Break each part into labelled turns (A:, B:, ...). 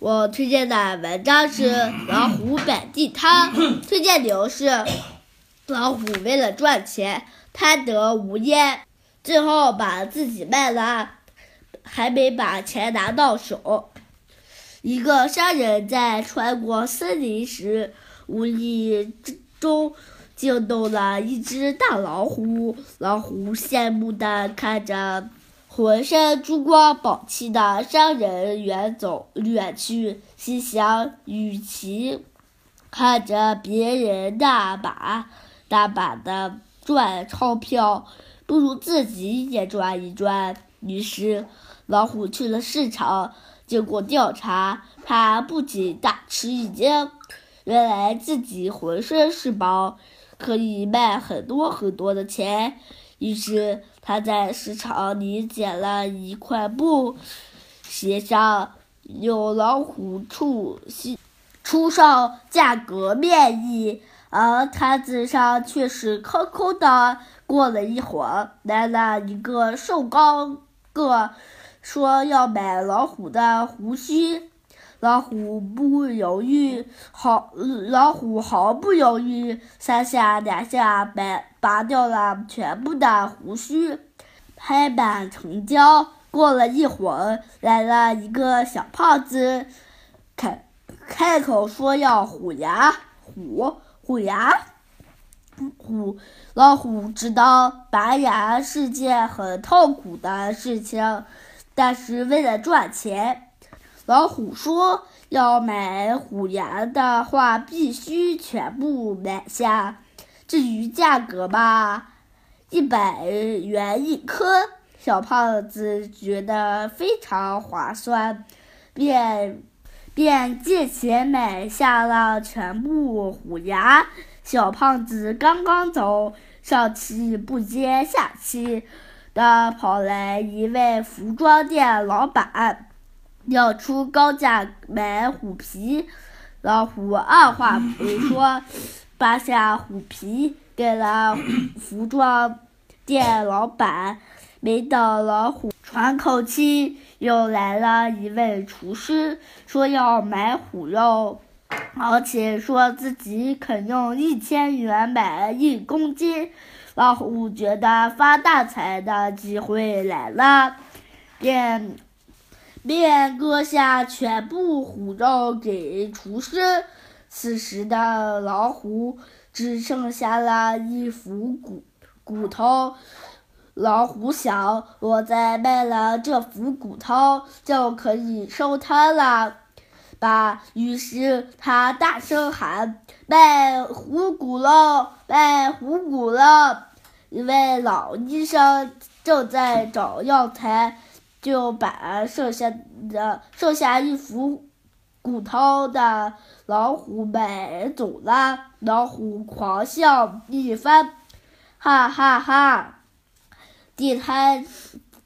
A: 我推荐的文章是《老虎摆地摊》，推荐理由是：老虎为了赚钱贪得无厌，最后把自己卖了，还没把钱拿到手。一个商人在穿过森林时，无意之中惊动了一只大老虎。老虎羡慕地看着。浑身珠光宝气的商人远走远去，心想：与其看着别人大把大把的赚钞票，不如自己也赚一赚。于是，老虎去了市场。经过调查，他不仅大吃一惊，原来自己浑身是宝，可以卖很多很多的钱。于是他在市场里捡了一块布，写上“有老虎出出售，价格面议”，而摊子上却是空空的。过了一会儿，来了一个瘦高个，说要买老虎的胡须。老虎不犹豫，毫老虎毫不犹豫，三下两下拔拔掉了全部的胡须，拍板成交。过了一会儿，来了一个小胖子，开开口说要虎牙，虎虎牙，虎老虎知道拔牙是件很痛苦的事情，但是为了赚钱。老虎说：“要买虎牙的话，必须全部买下。至于价格吧，一百元一颗。”小胖子觉得非常划算，便便借钱买下了全部虎牙。小胖子刚刚走，上气不接下气的跑来一位服装店老板。要出高价买虎皮，老虎二话不说，扒下虎皮给了服装店老板。没等老虎喘口气，又来了一位厨师，说要买虎肉，而且说自己肯用一千元买一公斤。老虎觉得发大财的机会来了，便。便割下全部虎肉给厨师。此时的老虎只剩下了一副骨骨头。老虎想，我再卖了这副骨头，就可以收摊了吧？于是他大声喊：“卖虎骨喽！卖虎骨肉！”一位老医生正在找药材。就把剩下的剩下一副骨头的老虎买走了。老虎狂笑一番，哈哈哈！地摊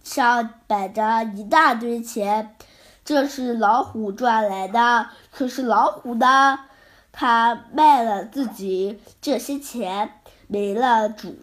A: 上摆着一大堆钱，这是老虎赚来的。可是老虎呢？他卖了自己这些钱，没了主。